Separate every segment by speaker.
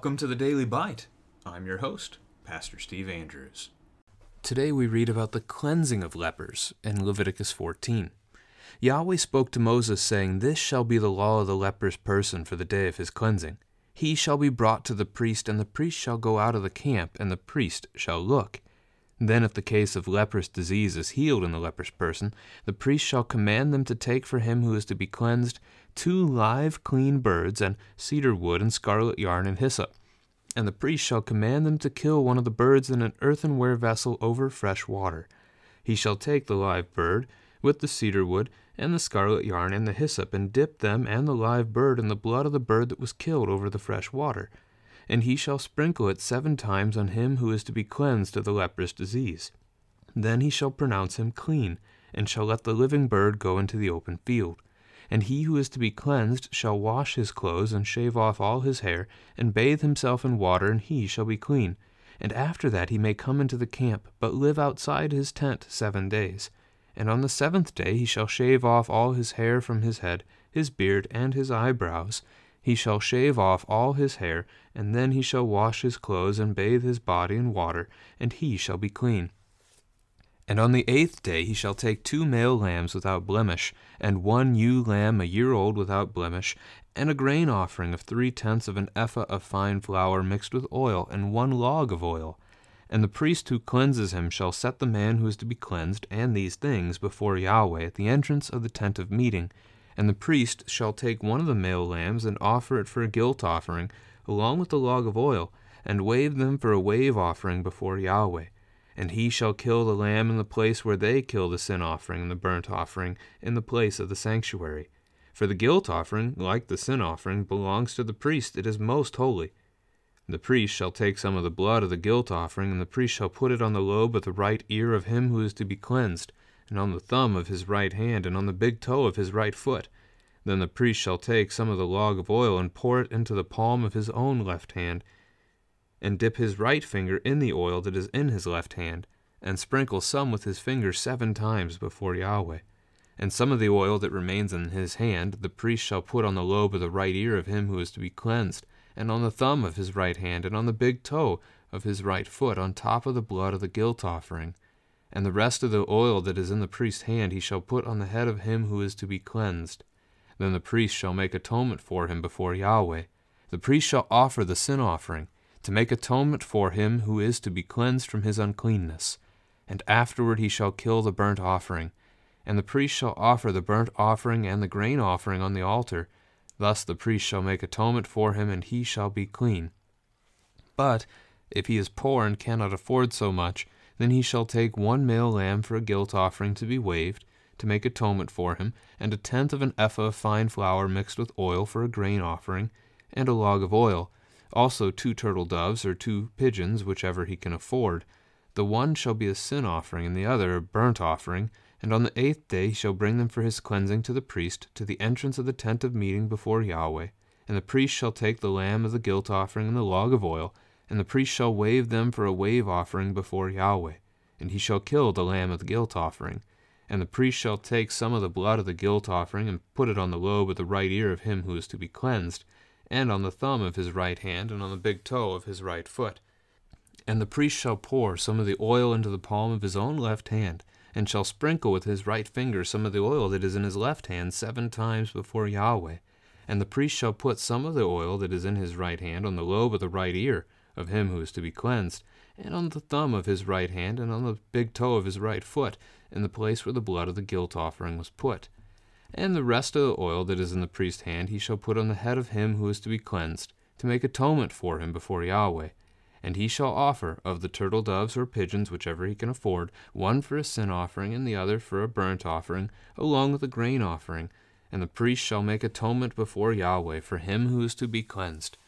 Speaker 1: Welcome to the Daily Bite. I'm your host, Pastor Steve Andrews. Today we read about the cleansing of lepers in Leviticus 14. Yahweh spoke to Moses, saying, This shall be the law of the leper's person for the day of his cleansing. He shall be brought to the priest, and the priest shall go out of the camp, and the priest shall look. Then, if the case of leprous disease is healed in the leper's person, the priest shall command them to take for him who is to be cleansed two live clean birds, and cedar wood, and scarlet yarn, and hyssop. And the priest shall command them to kill one of the birds in an earthenware vessel over fresh water. He shall take the live bird, with the cedar wood, and the scarlet yarn, and the hyssop, and dip them and the live bird in the blood of the bird that was killed over the fresh water and he shall sprinkle it seven times on him who is to be cleansed of the leprous disease. Then he shall pronounce him clean, and shall let the living bird go into the open field. And he who is to be cleansed shall wash his clothes, and shave off all his hair, and bathe himself in water, and he shall be clean. And after that he may come into the camp, but live outside his tent seven days. And on the seventh day he shall shave off all his hair from his head, his beard, and his eyebrows, he shall shave off all his hair, and then he shall wash his clothes and bathe his body in water, and he shall be clean. And on the eighth day he shall take two male lambs without blemish, and one ewe lamb a year old without blemish, and a grain offering of three tenths of an ephah of fine flour mixed with oil, and one log of oil. And the priest who cleanses him shall set the man who is to be cleansed and these things before Yahweh at the entrance of the tent of meeting, and the priest shall take one of the male lambs and offer it for a guilt offering, along with the log of oil, and wave them for a wave offering before Yahweh. And he shall kill the lamb in the place where they kill the sin offering and the burnt offering, in the place of the sanctuary. For the guilt offering, like the sin offering, belongs to the priest, it is most holy. The priest shall take some of the blood of the guilt offering, and the priest shall put it on the lobe of the right ear of him who is to be cleansed and on the thumb of his right hand, and on the big toe of his right foot. Then the priest shall take some of the log of oil and pour it into the palm of his own left hand, and dip his right finger in the oil that is in his left hand, and sprinkle some with his finger seven times before Yahweh. And some of the oil that remains in his hand the priest shall put on the lobe of the right ear of him who is to be cleansed, and on the thumb of his right hand, and on the big toe of his right foot, on top of the blood of the guilt offering and the rest of the oil that is in the priest's hand he shall put on the head of him who is to be cleansed. Then the priest shall make atonement for him before Yahweh. The priest shall offer the sin offering, to make atonement for him who is to be cleansed from his uncleanness. And afterward he shall kill the burnt offering. And the priest shall offer the burnt offering and the grain offering on the altar. Thus the priest shall make atonement for him, and he shall be clean. But if he is poor and cannot afford so much, then he shall take one male lamb for a guilt offering to be waved, to make atonement for him, and a tenth of an ephah of fine flour mixed with oil for a grain offering, and a log of oil, also two turtle doves or two pigeons, whichever he can afford. The one shall be a sin offering, and the other a burnt offering. And on the eighth day he shall bring them for his cleansing to the priest, to the entrance of the tent of meeting before Yahweh. And the priest shall take the lamb of the guilt offering and the log of oil, and the priest shall wave them for a wave offering before Yahweh. And he shall kill the lamb of the guilt offering. And the priest shall take some of the blood of the guilt offering, and put it on the lobe of the right ear of him who is to be cleansed, and on the thumb of his right hand, and on the big toe of his right foot. And the priest shall pour some of the oil into the palm of his own left hand, and shall sprinkle with his right finger some of the oil that is in his left hand seven times before Yahweh. And the priest shall put some of the oil that is in his right hand on the lobe of the right ear, of him who is to be cleansed, and on the thumb of his right hand, and on the big toe of his right foot, in the place where the blood of the guilt offering was put. And the rest of the oil that is in the priest's hand he shall put on the head of him who is to be cleansed, to make atonement for him before Yahweh. And he shall offer of the turtle doves or pigeons, whichever he can afford, one for a sin offering, and the other for a burnt offering, along with a grain offering. And the priest shall make atonement before Yahweh for him who is to be cleansed.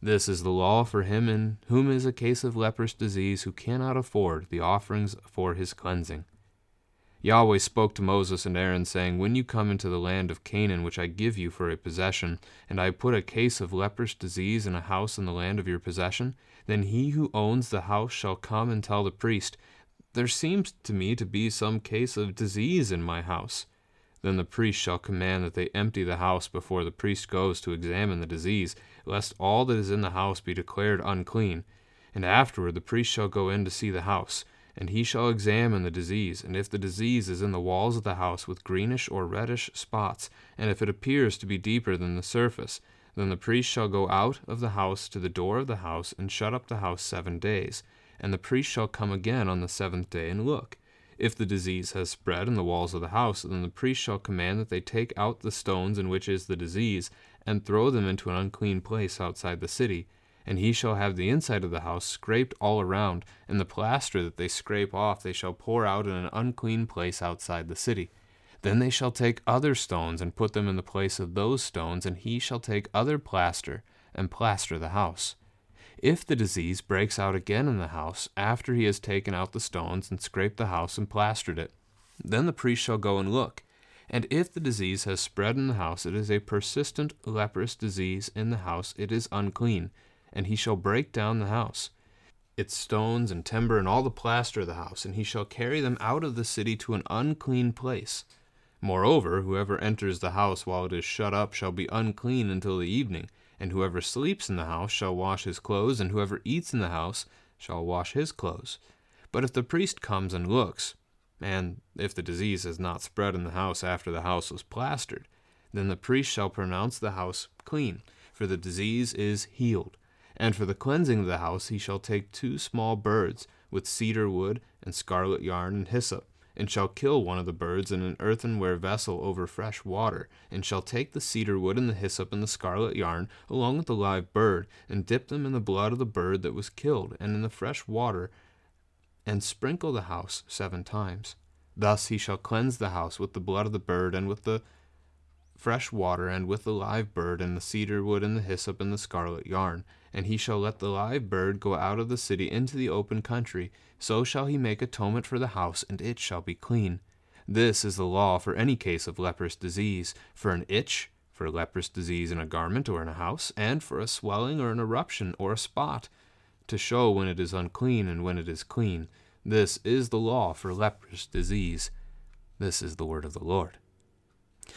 Speaker 1: This is the law for him in whom is a case of leprous disease, who cannot afford the offerings for his cleansing. Yahweh spoke to Moses and Aaron, saying, When you come into the land of Canaan, which I give you for a possession, and I put a case of leprous disease in a house in the land of your possession, then he who owns the house shall come and tell the priest, There seems to me to be some case of disease in my house. Then the priest shall command that they empty the house before the priest goes to examine the disease, lest all that is in the house be declared unclean. And afterward the priest shall go in to see the house. And he shall examine the disease, and if the disease is in the walls of the house with greenish or reddish spots, and if it appears to be deeper than the surface, then the priest shall go out of the house to the door of the house, and shut up the house seven days. And the priest shall come again on the seventh day and look. If the disease has spread in the walls of the house, then the priest shall command that they take out the stones in which is the disease, and throw them into an unclean place outside the city and he shall have the inside of the house scraped all around, and the plaster that they scrape off they shall pour out in an unclean place outside the city. Then they shall take other stones and put them in the place of those stones, and he shall take other plaster and plaster the house. If the disease breaks out again in the house, after he has taken out the stones and scraped the house and plastered it, then the priest shall go and look. And if the disease has spread in the house, it is a persistent leprous disease in the house, it is unclean and he shall break down the house, its stones and timber and all the plaster of the house, and he shall carry them out of the city to an unclean place. Moreover, whoever enters the house while it is shut up shall be unclean until the evening, and whoever sleeps in the house shall wash his clothes, and whoever eats in the house shall wash his clothes. But if the priest comes and looks, and if the disease has not spread in the house after the house was plastered, then the priest shall pronounce the house clean, for the disease is healed. And for the cleansing of the house he shall take two small birds, with cedar wood, and scarlet yarn, and hyssop, and shall kill one of the birds in an earthenware vessel over fresh water, and shall take the cedar wood and the hyssop and the scarlet yarn, along with the live bird, and dip them in the blood of the bird that was killed, and in the fresh water, and sprinkle the house seven times. Thus he shall cleanse the house with the blood of the bird, and with the fresh water, and with the live bird, and the cedar wood, and the hyssop, and the scarlet yarn and he shall let the live bird go out of the city into the open country. So shall he make atonement for the house, and it shall be clean. This is the law for any case of leprous disease, for an itch, for leprous disease in a garment or in a house, and for a swelling or an eruption or a spot, to show when it is unclean and when it is clean. This is the law for leprous disease. This is the word of the Lord.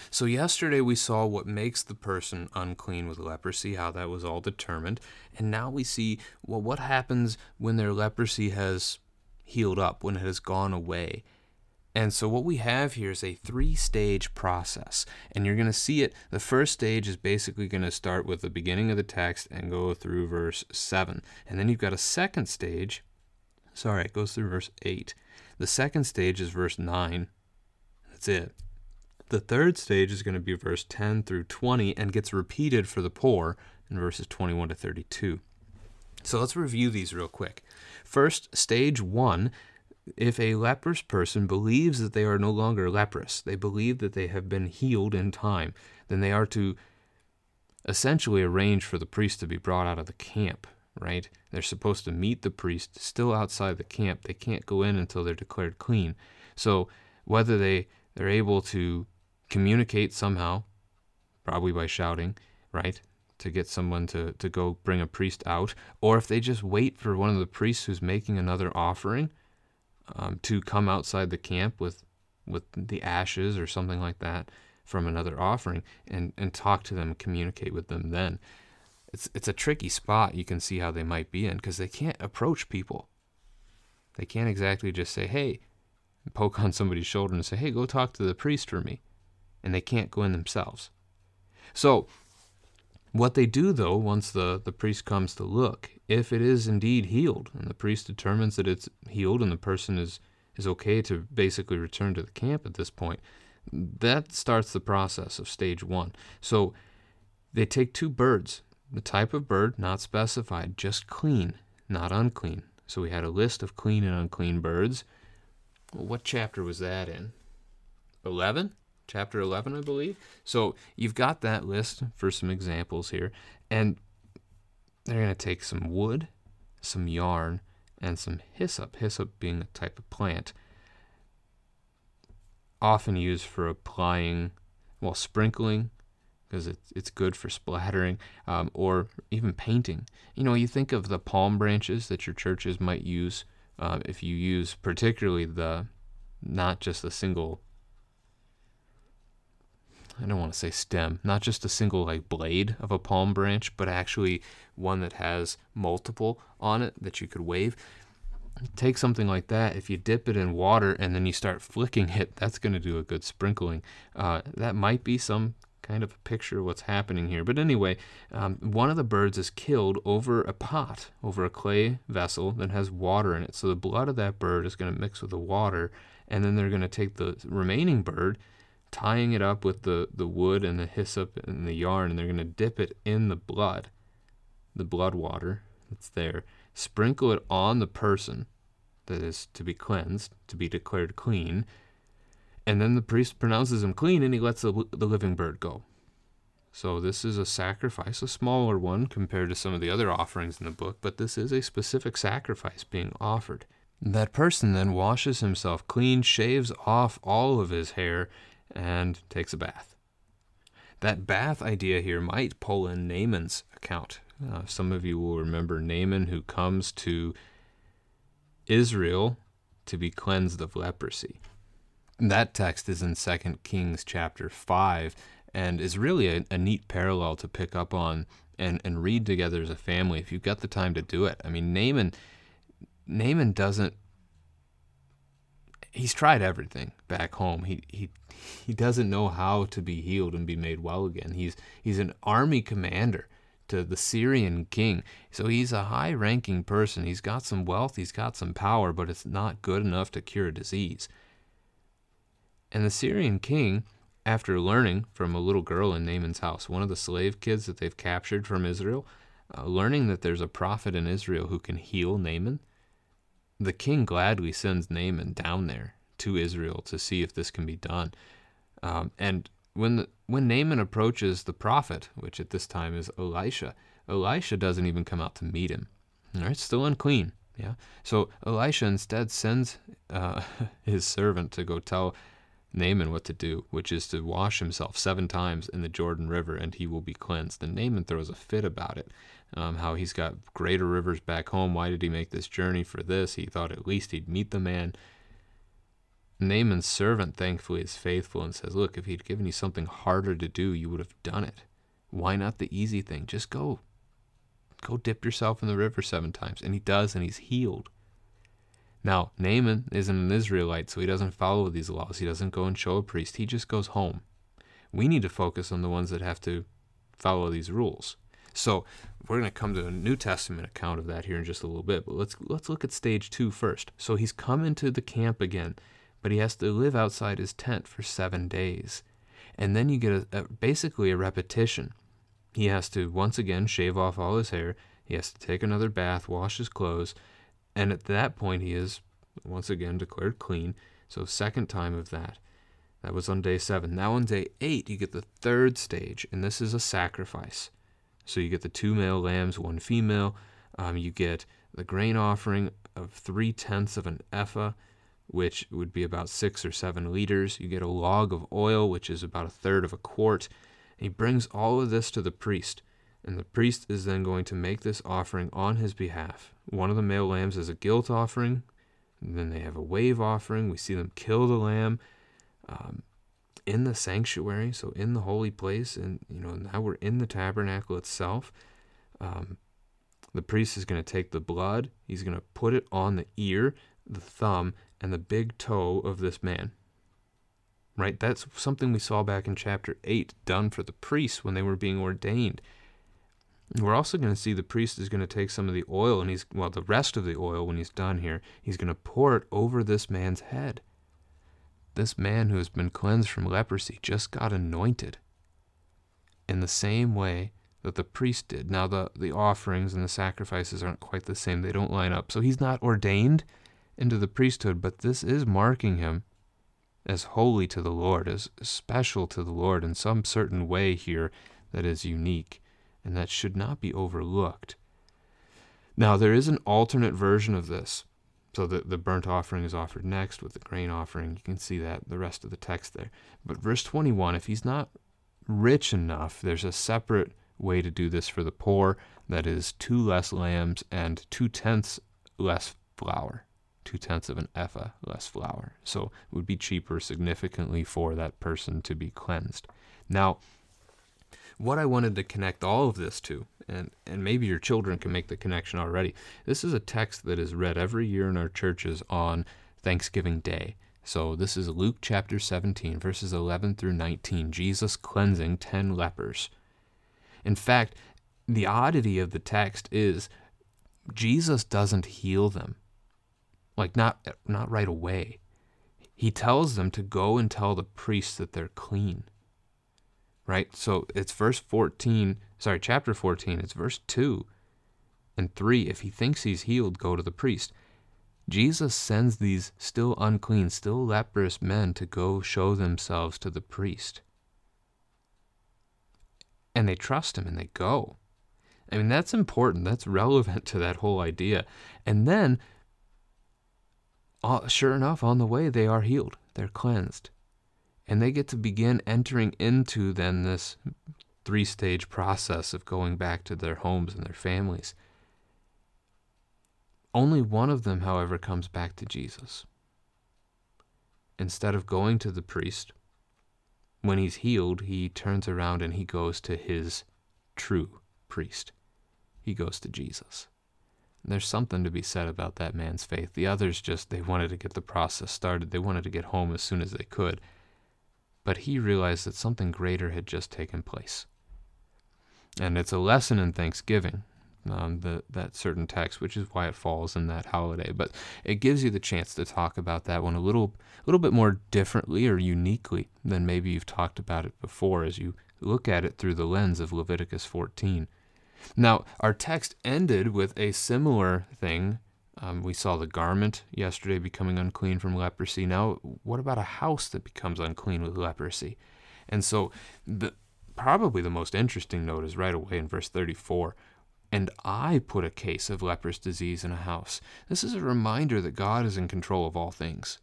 Speaker 1: So, yesterday we saw what makes the person unclean with leprosy, how that was all determined. And now we see well, what happens when their leprosy has healed up, when it has gone away. And so, what we have here is a three stage process. And you're going to see it. The first stage is basically going to start with the beginning of the text and go through verse 7. And then you've got a second stage. Sorry, it goes through verse 8. The second stage is verse 9. That's it. The third stage is going to be verse 10 through 20 and gets repeated for the poor in verses 21 to 32. So let's review these real quick. First, stage one if a leprous person believes that they are no longer leprous, they believe that they have been healed in time, then they are to essentially arrange for the priest to be brought out of the camp, right? They're supposed to meet the priest still outside the camp. They can't go in until they're declared clean. So whether they they're able to communicate somehow, probably by shouting, right? To get someone to, to go bring a priest out, or if they just wait for one of the priests who's making another offering um, to come outside the camp with with the ashes or something like that from another offering and, and talk to them, communicate with them then. It's, it's a tricky spot you can see how they might be in because they can't approach people. They can't exactly just say, hey, poke on somebody's shoulder and say, hey, go talk to the priest for me and they can't go in themselves. So, what they do though, once the, the priest comes to look, if it is indeed healed, and the priest determines that it's healed and the person is, is okay to basically return to the camp at this point, that starts the process of stage one. So they take two birds, the type of bird not specified, just clean, not unclean. So we had a list of clean and unclean birds. What chapter was that in? 11? Chapter 11, I believe. So you've got that list for some examples here. And they're going to take some wood, some yarn, and some hyssop, hyssop being a type of plant. often used for applying, well, sprinkling, because it's, it's good for splattering, um, or even painting. You know, you think of the palm branches that your churches might use uh, if you use particularly the, not just the single I don't want to say stem, not just a single like blade of a palm branch, but actually one that has multiple on it that you could wave. Take something like that. If you dip it in water and then you start flicking it, that's going to do a good sprinkling. Uh, that might be some kind of a picture of what's happening here. But anyway, um, one of the birds is killed over a pot, over a clay vessel that has water in it. So the blood of that bird is going to mix with the water, and then they're going to take the remaining bird tying it up with the, the wood and the hyssop and the yarn, and they're going to dip it in the blood, the blood water that's there, sprinkle it on the person that is to be cleansed, to be declared clean, and then the priest pronounces him clean and he lets the, the living bird go. So this is a sacrifice, a smaller one compared to some of the other offerings in the book, but this is a specific sacrifice being offered. That person then washes himself clean, shaves off all of his hair, and takes a bath. That bath idea here might pull in Naaman's account. Uh, some of you will remember Naaman who comes to Israel to be cleansed of leprosy. That text is in 2 Kings chapter 5 and is really a, a neat parallel to pick up on and, and read together as a family if you've got the time to do it. I mean, Naaman, Naaman doesn't he's tried everything back home. He he he doesn't know how to be healed and be made well again. He's he's an army commander to the Syrian king. So he's a high-ranking person. He's got some wealth, he's got some power, but it's not good enough to cure a disease. And the Syrian king, after learning from a little girl in Naaman's house, one of the slave kids that they've captured from Israel, uh, learning that there's a prophet in Israel who can heal Naaman, the king gladly sends Naaman down there to Israel to see if this can be done. Um, and when the, when Naaman approaches the prophet, which at this time is Elisha, Elisha doesn't even come out to meet him. All right, still unclean. Yeah. So Elisha instead sends uh, his servant to go tell Naaman what to do, which is to wash himself seven times in the Jordan River and he will be cleansed. And Naaman throws a fit about it um, how he's got greater rivers back home. Why did he make this journey for this? He thought at least he'd meet the man. Naaman's servant, thankfully, is faithful and says, Look, if he'd given you something harder to do, you would have done it. Why not the easy thing? Just go. Go dip yourself in the river seven times. And he does, and he's healed. Now, Naaman isn't an Israelite, so he doesn't follow these laws. He doesn't go and show a priest. He just goes home. We need to focus on the ones that have to follow these rules. So we're going to come to a New Testament account of that here in just a little bit. But let's let's look at stage two first. So he's come into the camp again, but he has to live outside his tent for seven days, and then you get a, a basically a repetition. He has to once again shave off all his hair. He has to take another bath, wash his clothes, and at that point he is once again declared clean. So second time of that. That was on day seven. Now on day eight, you get the third stage, and this is a sacrifice. So you get the two male lambs, one female. Um, you get the grain offering of three tenths of an ephah, which would be about six or seven liters. You get a log of oil, which is about a third of a quart. And he brings all of this to the priest. And the priest is then going to make this offering on his behalf. One of the male lambs is a guilt offering. Then they have a wave offering. We see them kill the lamb. Um, in the sanctuary, so in the holy place, and you know now we're in the tabernacle itself. Um, the priest is going to take the blood. He's going to put it on the ear, the thumb, and the big toe of this man. Right? That's something we saw back in chapter 8 done for the priests when they were being ordained. We're also going to see the priest is going to take some of the oil and he's, well, the rest of the oil when he's done here, he's going to pour it over this man's head. This man who has been cleansed from leprosy just got anointed in the same way that the priest did. Now, the, the offerings and the sacrifices aren't quite the same, they don't line up. So he's not ordained into the priesthood, but this is marking him as holy to the Lord, as special to the Lord in some certain way here that is unique and that should not be overlooked. Now, there is an alternate version of this So the, the burnt offering is offered next with the grain offering. You can see that the rest of the text there. But verse 21, if he's not rich enough, there's a separate way to do this for the poor. That is two less lambs and two tenths less flour, two tenths of an ephah less flour. So it would be cheaper significantly for that person to be cleansed. Now, what I wanted to connect all of this to, and, and maybe your children can make the connection already. This is a text that is read every year in our churches on Thanksgiving Day. So this is Luke chapter 17, verses 11 through 19, Jesus cleansing 10 lepers. In fact, the oddity of the text is Jesus doesn't heal them. Like not not right away. He tells them to go and tell the priests that they're clean right? So it's verse 14, sorry, chapter 14, it's verse 2 and 3. If he thinks he's healed, go to the priest. Jesus sends these still unclean, still leprous men to go show themselves to the priest. And they trust him and they go. I mean, that's important. That's relevant to that whole idea. And then, uh, sure enough, on the way, they are healed. They're cleansed and they get to begin entering into then this three stage process of going back to their homes and their families. Only one of them, however, comes back to Jesus. Instead of going to the priest, when he's healed, he turns around and he goes to his true priest. He goes to Jesus. And there's something to be said about that man's faith. The others just, they wanted to get the process started. They wanted to get home as soon as they could but he realized that something greater had just taken place. And it's a lesson in Thanksgiving, um, the, that certain text, which is why it falls in that holiday. But it gives you the chance to talk about that one a little, a little bit more differently or uniquely than maybe you've talked about it before as you look at it through the lens of Leviticus 14. Now, our text ended with a similar thing um, we saw the garment yesterday becoming unclean from leprosy. Now, what about a house that becomes unclean with leprosy? And so, the probably the most interesting note is right away in verse 34. And I put a case of leprous disease in a house. This is a reminder that God is in control of all things.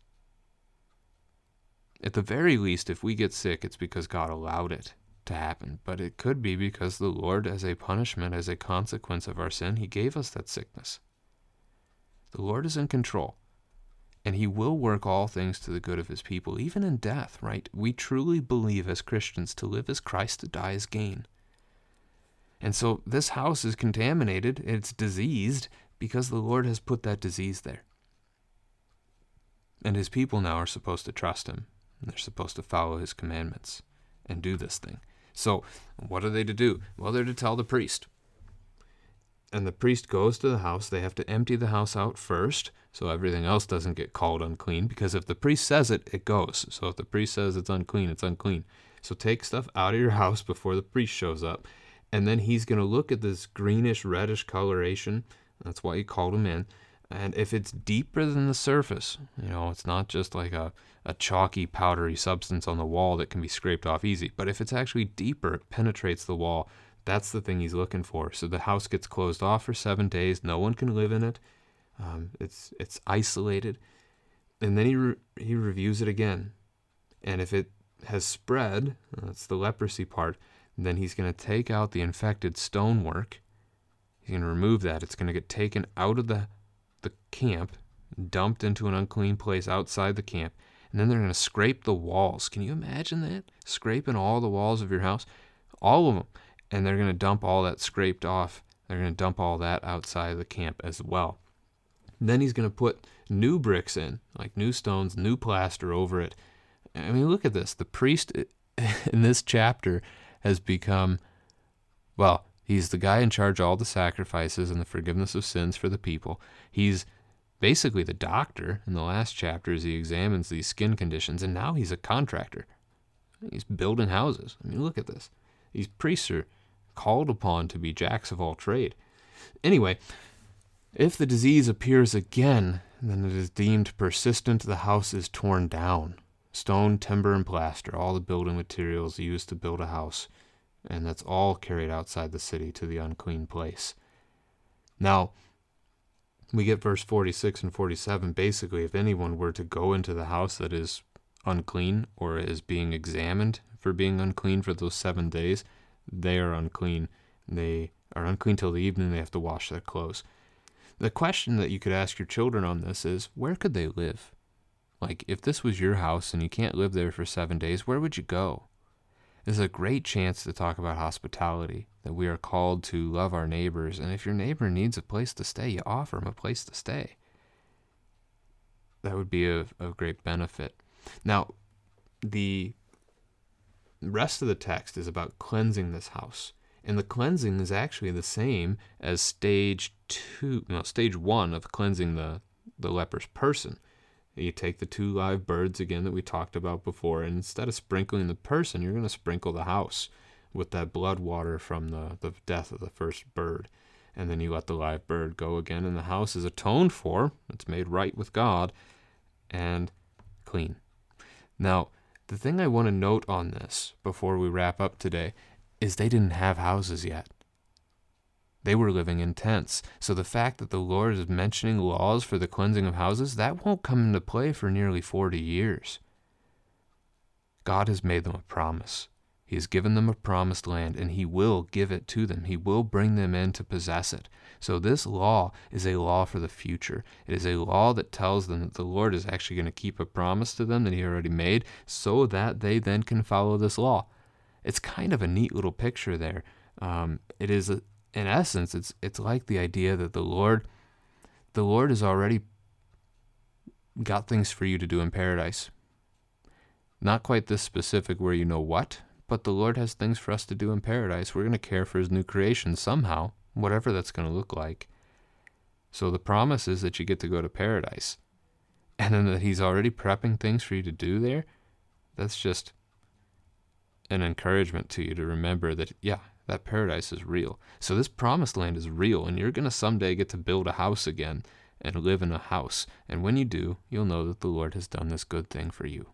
Speaker 1: At the very least, if we get sick, it's because God allowed it to happen. But it could be because the Lord, as a punishment, as a consequence of our sin, He gave us that sickness. The Lord is in control, and He will work all things to the good of His people, even in death, right? We truly believe as Christians to live as Christ, to die as gain. And so this house is contaminated, it's diseased, because the Lord has put that disease there. And His people now are supposed to trust Him, they're supposed to follow His commandments and do this thing. So, what are they to do? Well, they're to tell the priest and the priest goes to the house. They have to empty the house out first so everything else doesn't get called unclean because if the priest says it, it goes. So if the priest says it's unclean, it's unclean. So take stuff out of your house before the priest shows up. And then he's going to look at this greenish, reddish coloration. That's why he called him in. And if it's deeper than the surface, you know, it's not just like a, a chalky, powdery substance on the wall that can be scraped off easy. But if it's actually deeper, it penetrates the wall that's the thing he's looking for. So the house gets closed off for seven days. No one can live in it. Um, it's it's isolated, and then he re- he reviews it again, and if it has spread, that's the leprosy part. Then he's going to take out the infected stonework. He's going to remove that. It's going to get taken out of the the camp, dumped into an unclean place outside the camp, and then they're going to scrape the walls. Can you imagine that? Scraping all the walls of your house, all of them and they're going to dump all that scraped off. They're going to dump all that outside of the camp as well. Then he's going to put new bricks in, like new stones, new plaster over it. I mean, look at this. The priest in this chapter has become, well, he's the guy in charge of all the sacrifices and the forgiveness of sins for the people. He's basically the doctor in the last chapter as he examines these skin conditions, and now he's a contractor. He's building houses. I mean, look at this. These priests are called upon to be jacks of all trade. Anyway, if the disease appears again, then it is deemed persistent, the house is torn down. Stone, timber, and plaster, all the building materials used to build a house, and that's all carried outside the city to the unclean place. Now, we get verse 46 and 47. Basically, if anyone were to go into the house that is unclean or is being examined for being unclean for those seven days, they are unclean. They are unclean till the evening. They have to wash their clothes. The question that you could ask your children on this is where could they live? Like, if this was your house and you can't live there for seven days, where would you go? This is a great chance to talk about hospitality, that we are called to love our neighbors. And if your neighbor needs a place to stay, you offer him a place to stay. That would be a, a great benefit. Now, the rest of the text is about cleansing this house. And the cleansing is actually the same as stage two, no, stage one of cleansing the, the leper's person. You take the two live birds again that we talked about before, and instead of sprinkling the person, you're going to sprinkle the house with that blood water from the, the death of the first bird. And then you let the live bird go again, and the house is atoned for. It's made right with God and clean. Now, the thing I want to note on this before we wrap up today is they didn't have houses yet. They were living in tents. So the fact that the Lord is mentioning laws for the cleansing of houses, that won't come into play for nearly 40 years. God has made them a promise. He has given them a promised land, and He will give it to them. He will bring them in to possess it. So, this law is a law for the future. It is a law that tells them that the Lord is actually going to keep a promise to them that He already made so that they then can follow this law. It's kind of a neat little picture there. Um, it is, a, in essence, it's, it's like the idea that the Lord, the Lord has already got things for you to do in paradise. Not quite this specific where you know what, but the Lord has things for us to do in paradise. We're going to care for His new creation somehow, whatever that's going to look like. So the promise is that you get to go to paradise. And then that He's already prepping things for you to do there. That's just an encouragement to you to remember that, yeah, that paradise is real. So this promised land is real, and you're going to someday get to build a house again and live in a house. And when you do, you'll know that the Lord has done this good thing for you.